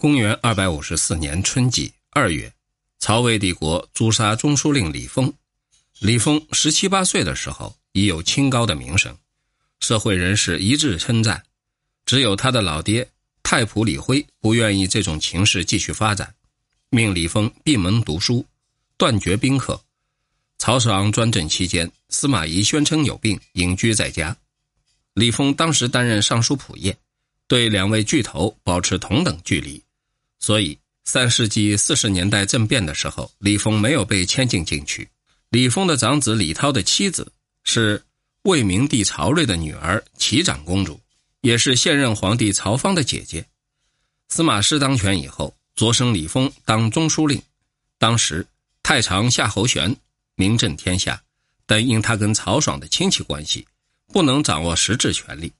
公元二百五十四年春季二月，曹魏帝国诛杀中书令李丰。李丰十七八岁的时候，已有清高的名声，社会人士一致称赞。只有他的老爹太仆李辉不愿意这种情势继续发展，命李丰闭门读书，断绝宾客。曹爽专政期间，司马懿宣称有病，隐居在家。李丰当时担任尚书仆射，对两位巨头保持同等距离。所以，三世纪四十年代政变的时候，李丰没有被迁进禁区。李丰的长子李涛的妻子是魏明帝曹睿的女儿齐长公主，也是现任皇帝曹芳的姐姐。司马师当权以后，擢升李丰当中书令。当时太常夏侯玄名震天下，但因他跟曹爽的亲戚关系，不能掌握实质权力。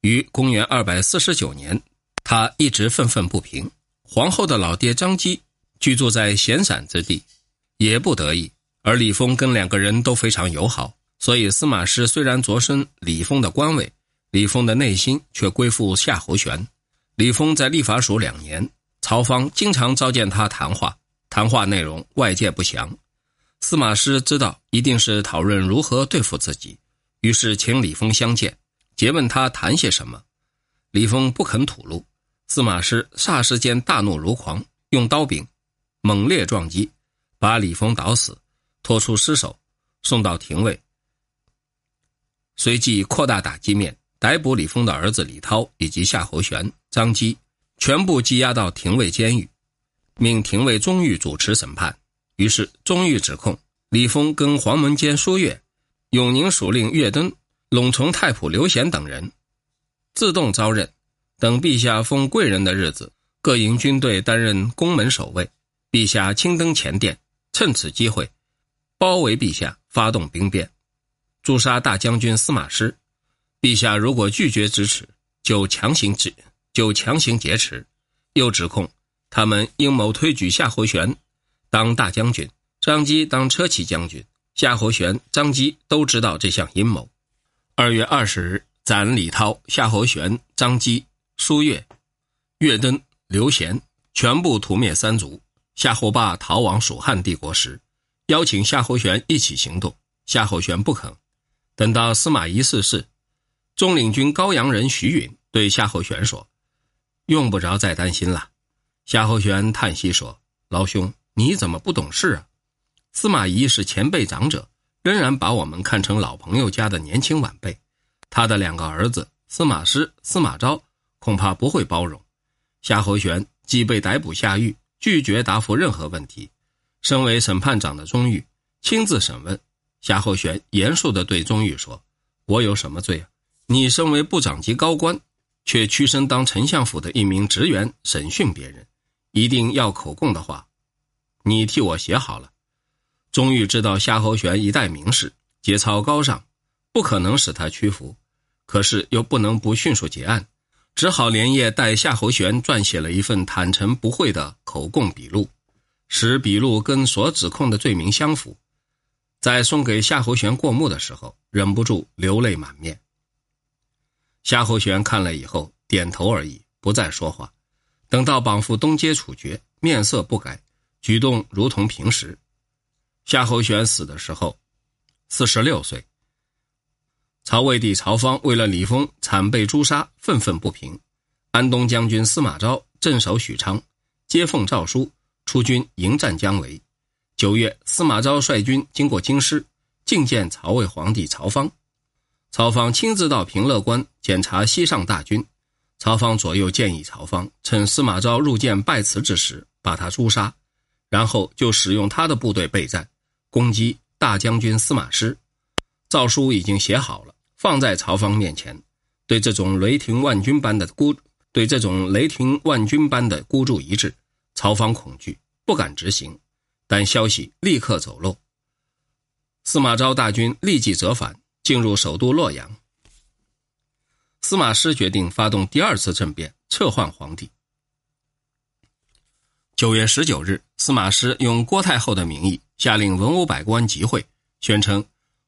于公元二百四十九年，他一直愤愤不平。皇后的老爹张姬居住在闲散之地，也不得已。而李丰跟两个人都非常友好，所以司马师虽然擢升李丰的官位，李丰的内心却归附夏侯玄。李丰在立法署两年，曹芳经常召见他谈话，谈话内容外界不详。司马师知道一定是讨论如何对付自己，于是请李丰相见，诘问他谈些什么。李丰不肯吐露。司马师霎时间大怒如狂，用刀柄猛烈撞击，把李丰捣死，拖出尸首，送到廷尉。随即扩大打击面，逮捕李丰的儿子李涛以及夏侯玄、张基，全部羁押到廷尉监狱，命廷尉钟玉主持审判。于是钟玉指控李丰跟黄门监舒越、永宁署令岳登、陇从太仆刘贤等人自动招认。等陛下封贵人的日子，各营军队担任宫门守卫。陛下亲登前殿，趁此机会包围陛下，发动兵变，诛杀大将军司马师。陛下如果拒绝支持，就强行止，就强行劫持。又指控他们阴谋推举夏侯玄当大将军，张基当车骑将军。夏侯玄、张基都知道这项阴谋。二月二十日，斩李涛、夏侯玄、张基。苏越、岳登、刘贤全部屠灭三族。夏侯霸逃往蜀汉帝国时，邀请夏侯玄一起行动，夏侯玄不肯。等到司马懿逝世，中领军高阳人徐允对夏侯玄说：“用不着再担心了。”夏侯玄叹息说：“老兄，你怎么不懂事啊？司马懿是前辈长者，仍然把我们看成老朋友家的年轻晚辈。他的两个儿子司马师、司马昭。”恐怕不会包容。夏侯玄既被逮捕下狱，拒绝答复任何问题。身为审判长的钟玉亲自审问夏侯玄，严肃地对钟玉说：“我有什么罪啊？你身为部长级高官，却屈身当丞相府的一名职员审讯别人，一定要口供的话，你替我写好了。”钟玉知道夏侯玄一代名士，节操高尚，不可能使他屈服，可是又不能不迅速结案。只好连夜带夏侯玄撰写了一份坦诚不讳的口供笔录，使笔录跟所指控的罪名相符。在送给夏侯玄过目的时候，忍不住流泪满面。夏侯玄看了以后，点头而已，不再说话。等到绑赴东街处决，面色不改，举动如同平时。夏侯玄死的时候，四十六岁。曹魏帝曹芳为了李丰惨被诛杀，愤愤不平。安东将军司马昭镇守许昌，接奉诏书，出军迎战姜维。九月，司马昭率军经过京师，觐见曹魏皇帝曹芳。曹芳亲自到平乐关检查西上大军。曹芳左右建议曹芳趁司马昭入见拜辞之时把他诛杀，然后就使用他的部队备战，攻击大将军司马师。诏书已经写好了。放在曹芳面前，对这种雷霆万钧般的孤，对这种雷霆万钧般的孤注一掷，曹芳恐惧，不敢执行。但消息立刻走漏，司马昭大军立即折返，进入首都洛阳。司马师决定发动第二次政变，撤换皇帝。九月十九日，司马师用郭太后的名义下令文武百官集会，宣称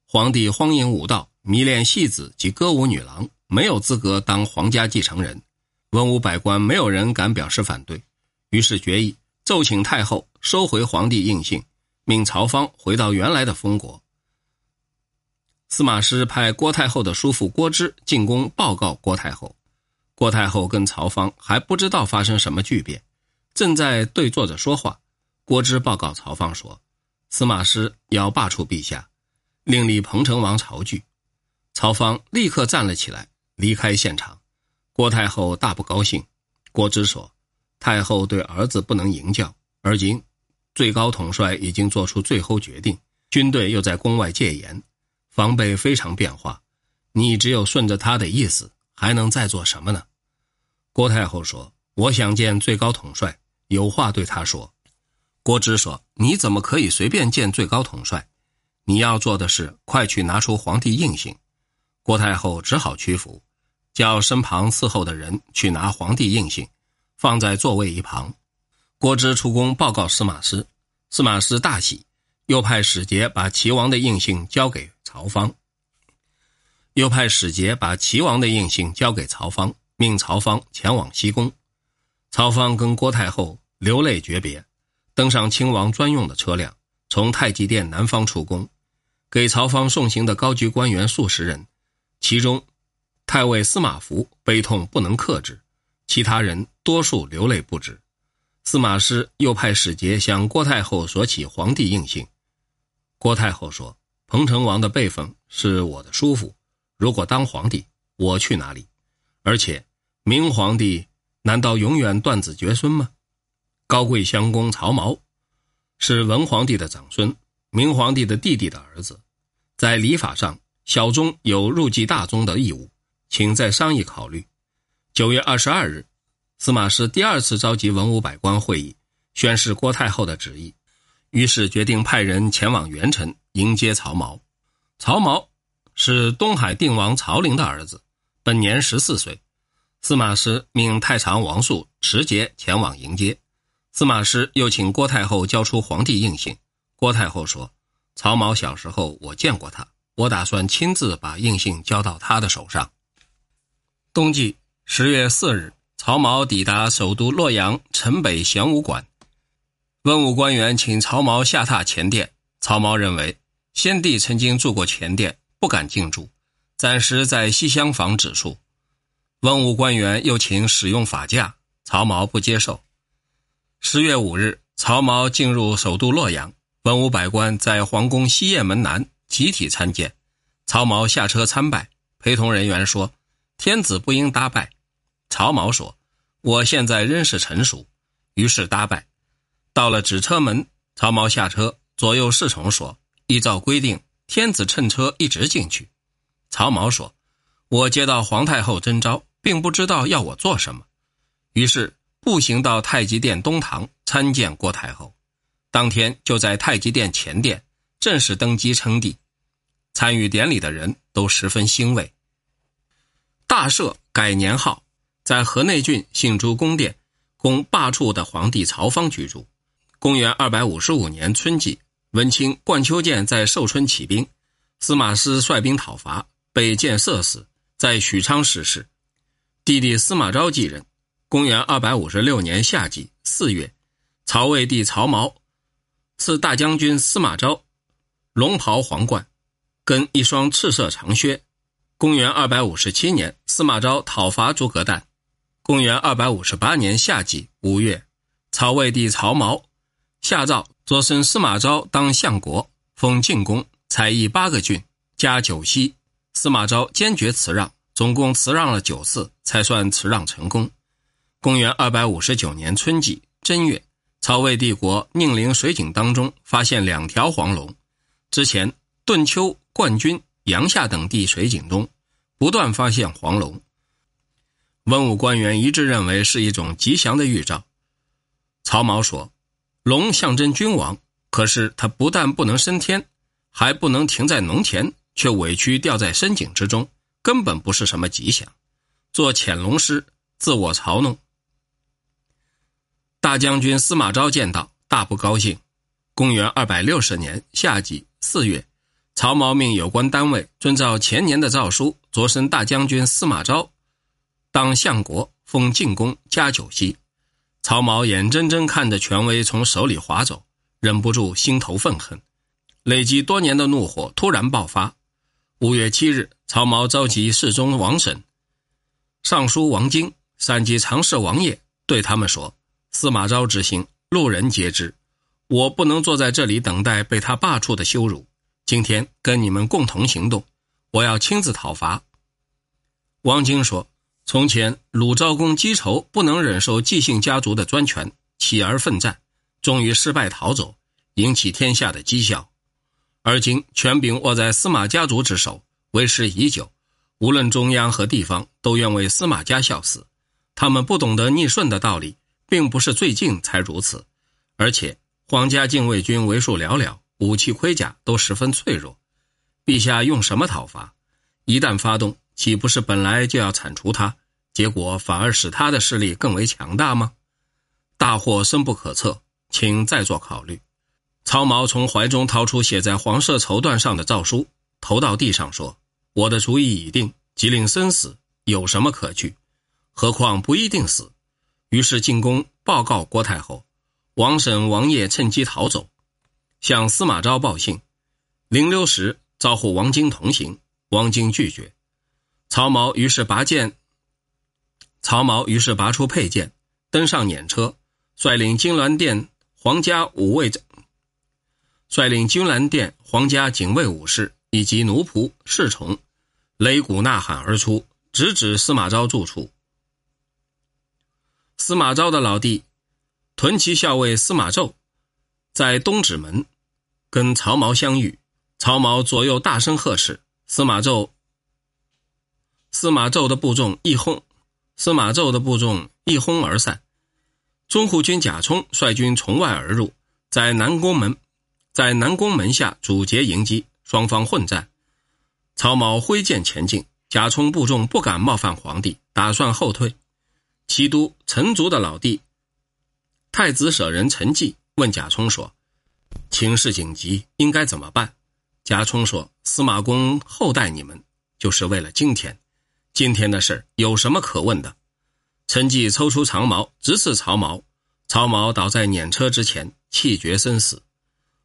皇帝荒淫无道。迷恋戏子及歌舞女郎，没有资格当皇家继承人。文武百官没有人敢表示反对，于是决议奏请太后收回皇帝印信，命曹芳回到原来的封国。司马师派郭太后的叔父郭芝进宫报告郭太后。郭太后跟曹芳还不知道发生什么巨变，正在对坐着说话。郭芝报告曹芳说：“司马师要罢黜陛下，另立彭城王曹据。”曹芳立刻站了起来，离开现场。郭太后大不高兴。郭芝说：“太后对儿子不能迎教，而今最高统帅已经做出最后决定，军队又在宫外戒严。”防备非常变化，你只有顺着他的意思，还能再做什么呢？郭太后说：“我想见最高统帅，有话对他说。”郭芝说：“你怎么可以随便见最高统帅？你要做的是快去拿出皇帝印信。”郭太后只好屈服，叫身旁伺候的人去拿皇帝印信，放在座位一旁。郭芝出宫报告司马师，司马师大喜，又派使节把齐王的印信交给。曹芳又派使节把齐王的印信交给曹芳，命曹芳前往西宫。曹芳跟郭太后流泪诀别，登上亲王专用的车辆，从太极殿南方出宫。给曹芳送行的高级官员数十人，其中太尉司马孚悲痛不能克制，其他人多数流泪不止。司马师又派使节向郭太后索取皇帝印信。郭太后说。彭城王的辈分是我的叔父，如果当皇帝，我去哪里？而且，明皇帝难道永远断子绝孙吗？高贵襄公曹髦是文皇帝的长孙，明皇帝的弟弟的儿子，在礼法上，小宗有入继大宗的义务，请再商议考虑。九月二十二日，司马师第二次召集文武百官会议，宣示郭太后的旨意。于是决定派人前往元城迎接曹髦。曹髦是东海定王曹林的儿子，本年十四岁。司马师命太常王肃持节前往迎接。司马师又请郭太后交出皇帝印信。郭太后说：“曹髦小时候我见过他，我打算亲自把印信交到他的手上。”冬季十月四日，曹髦抵达首都洛阳城北玄武馆。文武官员请曹髦下榻前殿，曹髦认为先帝曾经住过前殿，不敢进驻，暂时在西厢房止宿。文武官员又请使用法驾，曹髦不接受。十月五日，曹髦进入首都洛阳，文武百官在皇宫西掖门南集体参见。曹髦下车参拜，陪同人员说：“天子不应搭拜。”曹髦说：“我现在仍是臣属。”于是搭拜。到了纸车门，曹髦下车，左右侍从说：“依照规定，天子乘车一直进去。”曹髦说：“我接到皇太后征召，并不知道要我做什么。”于是步行到太极殿东堂参见郭太后。当天就在太极殿前殿正式登基称帝，参与典礼的人都十分欣慰。大赦改年号，在河内郡信诸宫殿，供罢黜的皇帝曹芳居住。公元二百五十五年春季，文钦冠丘剑在寿春起兵，司马师率兵讨伐，被箭射死，在许昌逝世。弟弟司马昭继任。公元二百五十六年夏季四月，曹魏帝曹髦赐大将军司马昭龙袍皇冠，跟一双赤色长靴。公元二百五十七年，司马昭讨伐诸葛诞。公元二百五十八年夏季五月，曹魏帝曹髦。下诏擢升司马昭当相国，封晋公，采邑八个郡，加九锡。司马昭坚决辞让，总共辞让了九次，才算辞让成功。公元二百五十九年春季正月，曹魏帝国宁陵水井当中发现两条黄龙。之前顿丘、冠军、阳夏等地水井中不断发现黄龙，文武官员一致认为是一种吉祥的预兆。曹髦说。龙象征君王，可是它不但不能升天，还不能停在农田，却委屈掉在深井之中，根本不是什么吉祥。做潜龙师，自我嘲弄。大将军司马昭见到，大不高兴。公元二百六十年夏季四月，曹髦命有关单位遵照前年的诏书，擢升大将军司马昭当相国，封晋公，加九锡。曹髦眼睁睁看着权威从手里划走，忍不住心头愤恨，累积多年的怒火突然爆发。五月七日，曹髦召集侍中王审、尚书王经、三级常侍王业，对他们说：“司马昭之行，路人皆知，我不能坐在这里等待被他罢黜的羞辱。今天跟你们共同行动，我要亲自讨伐。”王经说。从前，鲁昭公积仇，不能忍受季姓家族的专权，起而奋战，终于失败逃走，引起天下的讥笑。而今权柄握在司马家族之手，为时已久，无论中央和地方都愿为司马家效死。他们不懂得逆顺的道理，并不是最近才如此。而且，皇家禁卫军为数寥寥，武器盔甲都十分脆弱，陛下用什么讨伐？一旦发动。岂不是本来就要铲除他，结果反而使他的势力更为强大吗？大祸深不可测，请再做考虑。曹髦从怀中掏出写在黄色绸缎上的诏书，投到地上说：“我的主意已定，即令生死，有什么可惧？何况不一定死。”于是进宫报告郭太后。王婶、王业趁机逃走，向司马昭报信。临溜时招呼王经同行，王经拒绝。曹髦于是拔剑。曹髦于是拔出佩剑，登上辇车，率领金銮殿皇家五卫，率领金銮殿皇家警卫武士以及奴仆侍从，擂鼓呐喊而出，直指司马昭住处。司马昭的老弟屯骑校尉司马昭，在东直门跟曹髦相遇，曹髦左右大声呵斥，司马昭。司马昭的部众一轰，司马昭的部众一哄而散。中护军贾充率军从外而入，在南宫门，在南宫门下阻截迎击，双方混战。曹髦挥剑前进，贾充部众不敢冒犯皇帝，打算后退。齐都陈族的老弟太子舍人陈纪问贾充说：“情势紧急，应该怎么办？”贾充说：“司马公厚待你们，就是为了今天。”今天的事有什么可问的？陈纪抽出长矛直刺曹髦，曹髦倒在辇车之前，气绝身死。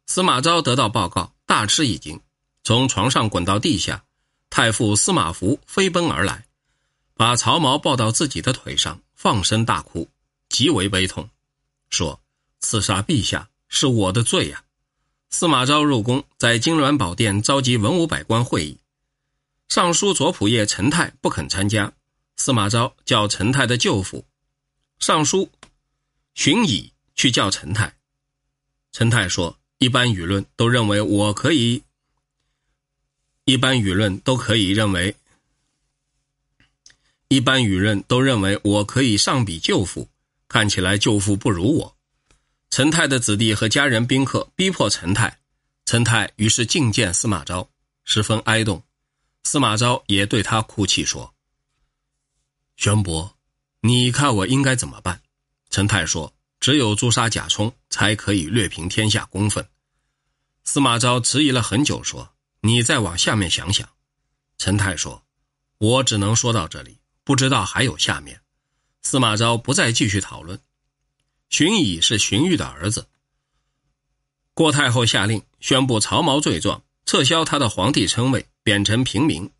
司马昭得到报告，大吃一惊，从床上滚到地下。太傅司马孚飞奔而来，把曹髦抱到自己的腿上，放声大哭，极为悲痛，说：“刺杀陛下是我的罪呀！”司马昭入宫，在金銮宝殿召集文武百官会议。尚书左仆射陈泰不肯参加，司马昭叫陈泰的舅父尚书荀乙去叫陈泰。陈泰说：“一般舆论都认为我可以，一般舆论都可以认为，一般舆论都认为我可以上比舅父。看起来舅父不如我。”陈泰的子弟和家人宾客逼迫陈泰，陈泰于是觐见司马昭，十分哀动。司马昭也对他哭泣说：“玄伯，你看我应该怎么办？”陈泰说：“只有诛杀贾充，才可以略平天下公愤。”司马昭迟疑了很久，说：“你再往下面想想。”陈泰说：“我只能说到这里，不知道还有下面。”司马昭不再继续讨论。荀乙是荀彧的儿子。郭太后下令宣布曹髦罪状，撤销他的皇帝称谓。贬成平民，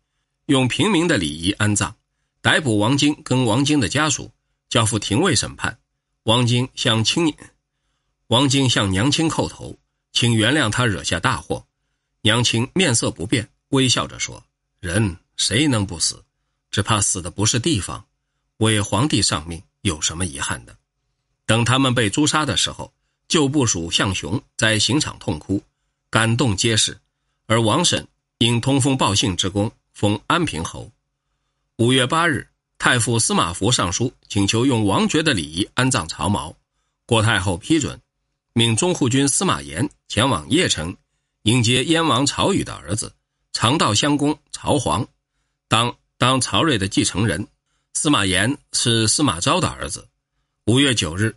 用平民的礼仪安葬，逮捕王经跟王经的家属，交付廷尉审判。王经向亲，王经向娘亲叩头，请原谅他惹下大祸。娘亲面色不变，微笑着说：“人谁能不死？只怕死的不是地方。为皇帝丧命，有什么遗憾的？”等他们被诛杀的时候，旧部属向雄在刑场痛哭，感动皆是，而王审。因通风报信之功，封安平侯。五月八日，太傅司马孚上书请求用王爵的礼仪安葬曹髦，郭太后批准，命中护军司马炎前往邺城迎接燕王曹宇的儿子常道襄公曹皇，当当曹睿的继承人。司马炎是司马昭的儿子。五月九日，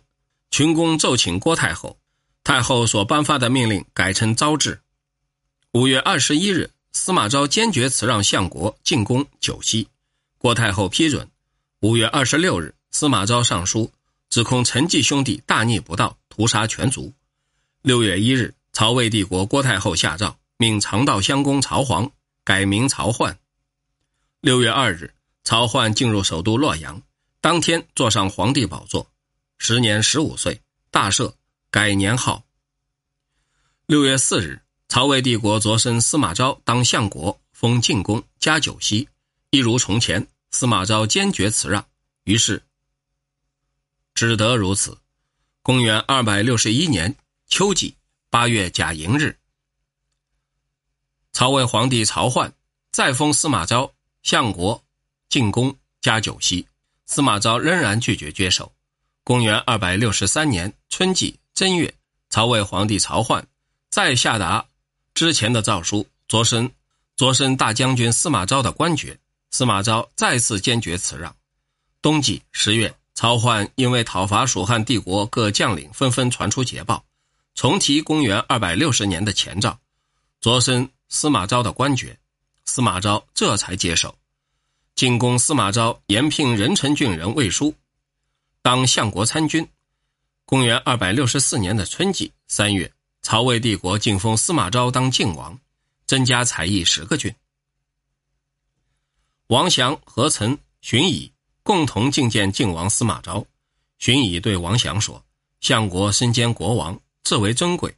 群公奏请郭太后，太后所颁发的命令改成昭制。五月二十一日。司马昭坚决辞让相国进攻九溪，郭太后批准。五月二十六日，司马昭上书指控陈继兄弟大逆不道，屠杀全族。六月一日，曹魏帝国郭太后下诏，命长道乡公曹黄改名曹奂。六月二日，曹奂进入首都洛阳，当天坐上皇帝宝座，时年十五岁，大赦，改年号。六月四日，曹魏帝国擢升司马昭当相国，封晋公，加九锡，一如从前。司马昭坚决辞让，于是只得如此。公元二百六十一年秋季八月甲寅日，曹魏皇帝曹奂再封司马昭相国、晋公，加九锡。司马昭仍然拒绝接受。公元二百六十三年春季正月，曹魏皇帝曹奂再下达之前的诏书，擢升擢升大将军司马昭的官爵。司马昭再次坚决辞让。冬季十月，曹奂因为讨伐蜀汉帝国各将领纷纷传出捷报，重提公元二百六十年的前诏，擢升司马昭的官爵。司马昭这才接受。进攻司马昭延聘任城郡人魏书当相国参军。公元二百六十四年的春季三月，曹魏帝国晋封司马昭当晋王，增加才邑十个郡。王祥、何曾、荀乙共同觐见晋王司马昭。荀乙对王祥说：“相国身兼国王，至为珍贵。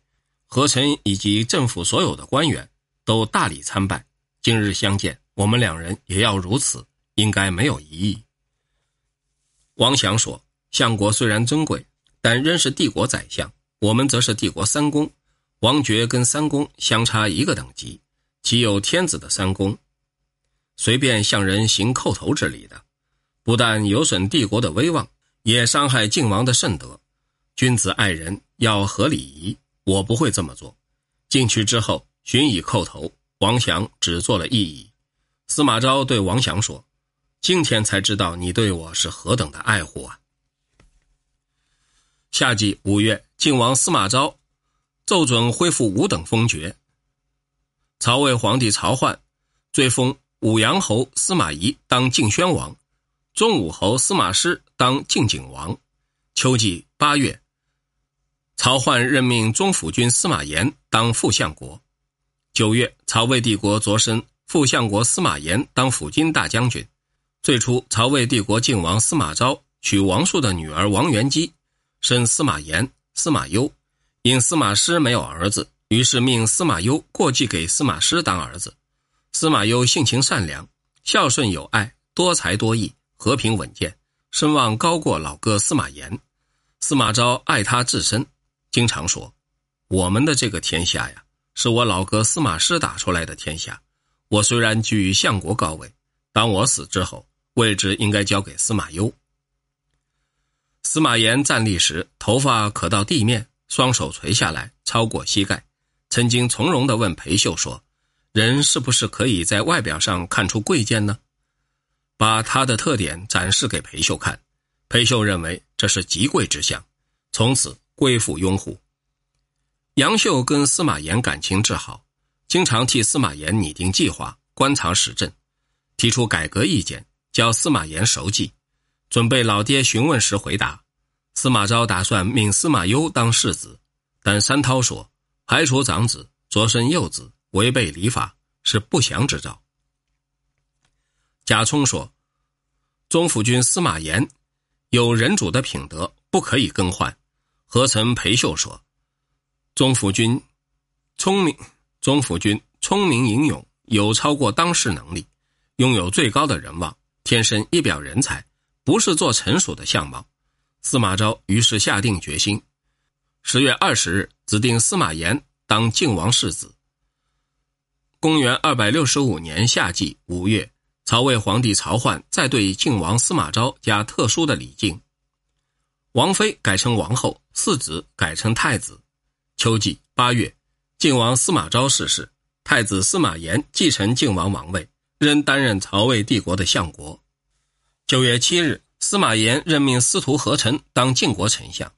何曾以及政府所有的官员都大礼参拜。今日相见，我们两人也要如此，应该没有异议。”王祥说：“相国虽然尊贵，但仍是帝国宰相，我们则是帝国三公，王爵跟三公相差一个等级，岂有天子的三公？”随便向人行叩头之礼的，不但有损帝国的威望，也伤害晋王的圣德。君子爱人，要合礼仪。我不会这么做。进去之后，荀以叩头，王祥只做了一揖。司马昭对王祥说：“今天才知道你对我是何等的爱护啊！”夏季五月，晋王司马昭奏准恢复五等封爵。曹魏皇帝曹奂追封。武阳侯司马懿当晋宣王，中武侯司马师当晋景王。秋季八月，曹奂任命中府军司马炎当副相国。九月，曹魏帝国擢升副相国司马炎当辅军大将军。最初，曹魏帝国晋王司马昭娶王朔的女儿王元姬，生司马炎、司马攸。因司马师没有儿子，于是命司马攸过继给司马师当儿子。司马攸性情善良，孝顺有爱，多才多艺，和平稳健，声望高过老哥司马炎。司马昭爱他至深，经常说：“我们的这个天下呀，是我老哥司马师打出来的天下。我虽然居于相国高位，当我死之后，位置应该交给司马攸。”司马炎站立时，头发可到地面，双手垂下来超过膝盖，曾经从容地问裴秀说。人是不是可以在外表上看出贵贱呢？把他的特点展示给裴秀看，裴秀认为这是极贵之相，从此归附拥护。杨秀跟司马炎感情至好，经常替司马炎拟定计划、观察时政，提出改革意见，教司马炎熟记，准备老爹询问时回答。司马昭打算命司马攸当世子，但山涛说排除长子，擢升幼子。违背礼法是不祥之兆。贾充说：“中府君司马炎有人主的品德，不可以更换。”何曾裴秀说：“中府君聪明，中府君聪明英勇，有超过当世能力，拥有最高的人望，天生一表人才，不是做臣属的相貌。”司马昭于是下定决心，十月二十日指定司马炎当晋王世子。公元二百六十五年夏季五月，曹魏皇帝曹奂再对晋王司马昭加特殊的礼敬，王妃改成王后，四子改成太子。秋季八月，晋王司马昭逝世，太子司马炎继承晋王王位，仍担任曹魏帝国的相国。九月七日，司马炎任命司徒何成当晋国丞相。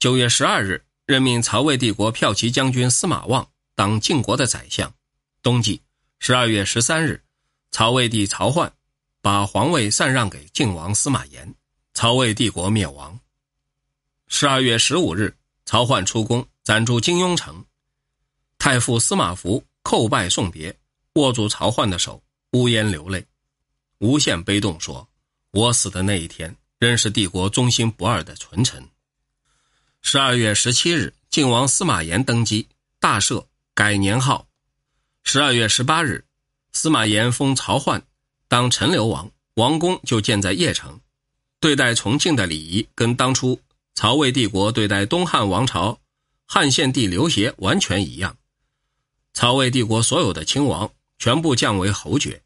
九月十二日，任命曹魏帝国骠骑将军司马望当晋国的宰相。冬季十二月十三日，曹魏帝曹奂把皇位禅让给晋王司马炎，曹魏帝国灭亡。十二月十五日，曹奂出宫，暂住金庸城。太傅司马孚叩拜送别，握住曹奂的手，呜咽流泪，无限悲动，说：“我死的那一天，仍是帝国忠心不二的纯臣。”十二月十七日，晋王司马炎登基，大赦，改年号。十二月十八日，司马炎封曹奂当陈留王，王宫就建在邺城。对待重庆的礼仪，跟当初曹魏帝国对待东汉王朝汉献帝刘协完全一样。曹魏帝国所有的亲王全部降为侯爵，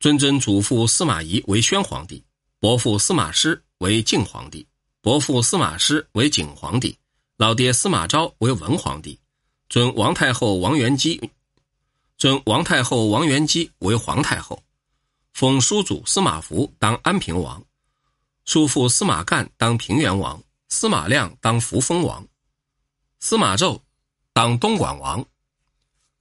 尊尊祖父司马懿为宣皇帝，伯父司马师为晋皇帝，伯父司马师为景皇帝，老爹司马昭为文皇帝，尊王太后王元姬，尊王太后王元姬为皇太后，封叔祖司马孚当安平王，叔父司马干当平原王，司马亮当扶风王，司马昭当东莞王。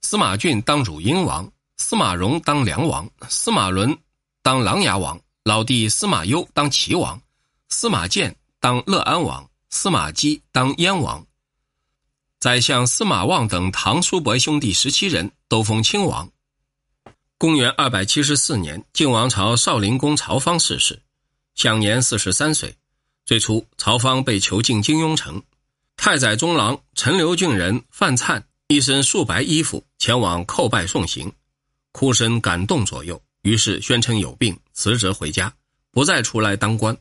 司马俊当汝阴王，司马荣当梁王，司马伦当琅琊王，老弟司马攸当齐王，司马建当乐安王，司马基当燕王。宰相司马望等堂叔伯兄弟十七人都封亲王。公元二百七十四年，晋王朝少陵公曹芳逝世，享年四十三岁。最初，曹芳被囚禁金庸城，太宰中郎陈留郡人范粲。一身素白衣服前往叩拜送行，哭声感动左右，于是宣称有病，辞职回家，不再出来当官，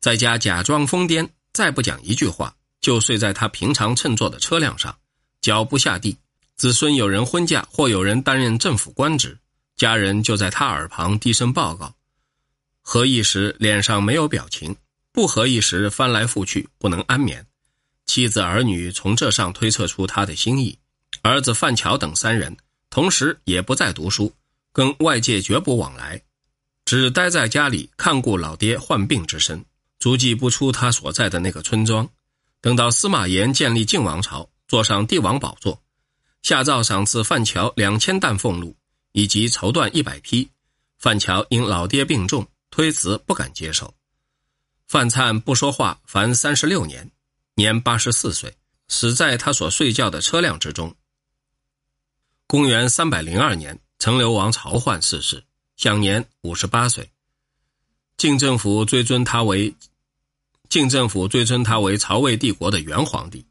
在家假装疯癫，再不讲一句话，就睡在他平常乘坐的车辆上，脚不下地。子孙有人婚嫁或有人担任政府官职，家人就在他耳旁低声报告，合意时脸上没有表情，不合意时翻来覆去不能安眠。妻子儿女从这上推测出他的心意。儿子范乔等三人同时也不再读书，跟外界绝不往来，只待在家里看顾老爹患病之身，足迹不出他所在的那个村庄。等到司马炎建立晋王朝，坐上帝王宝座，下诏赏赐范乔两千担俸禄以及绸缎一百匹。范乔因老爹病重，推辞不敢接受。范灿不说话，凡三十六年。年八十四岁，死在他所睡觉的车辆之中。公元三百零二年，陈留王朝焕逝世，享年五十八岁。晋政府追尊他为晋政府追尊他为曹魏帝国的元皇帝。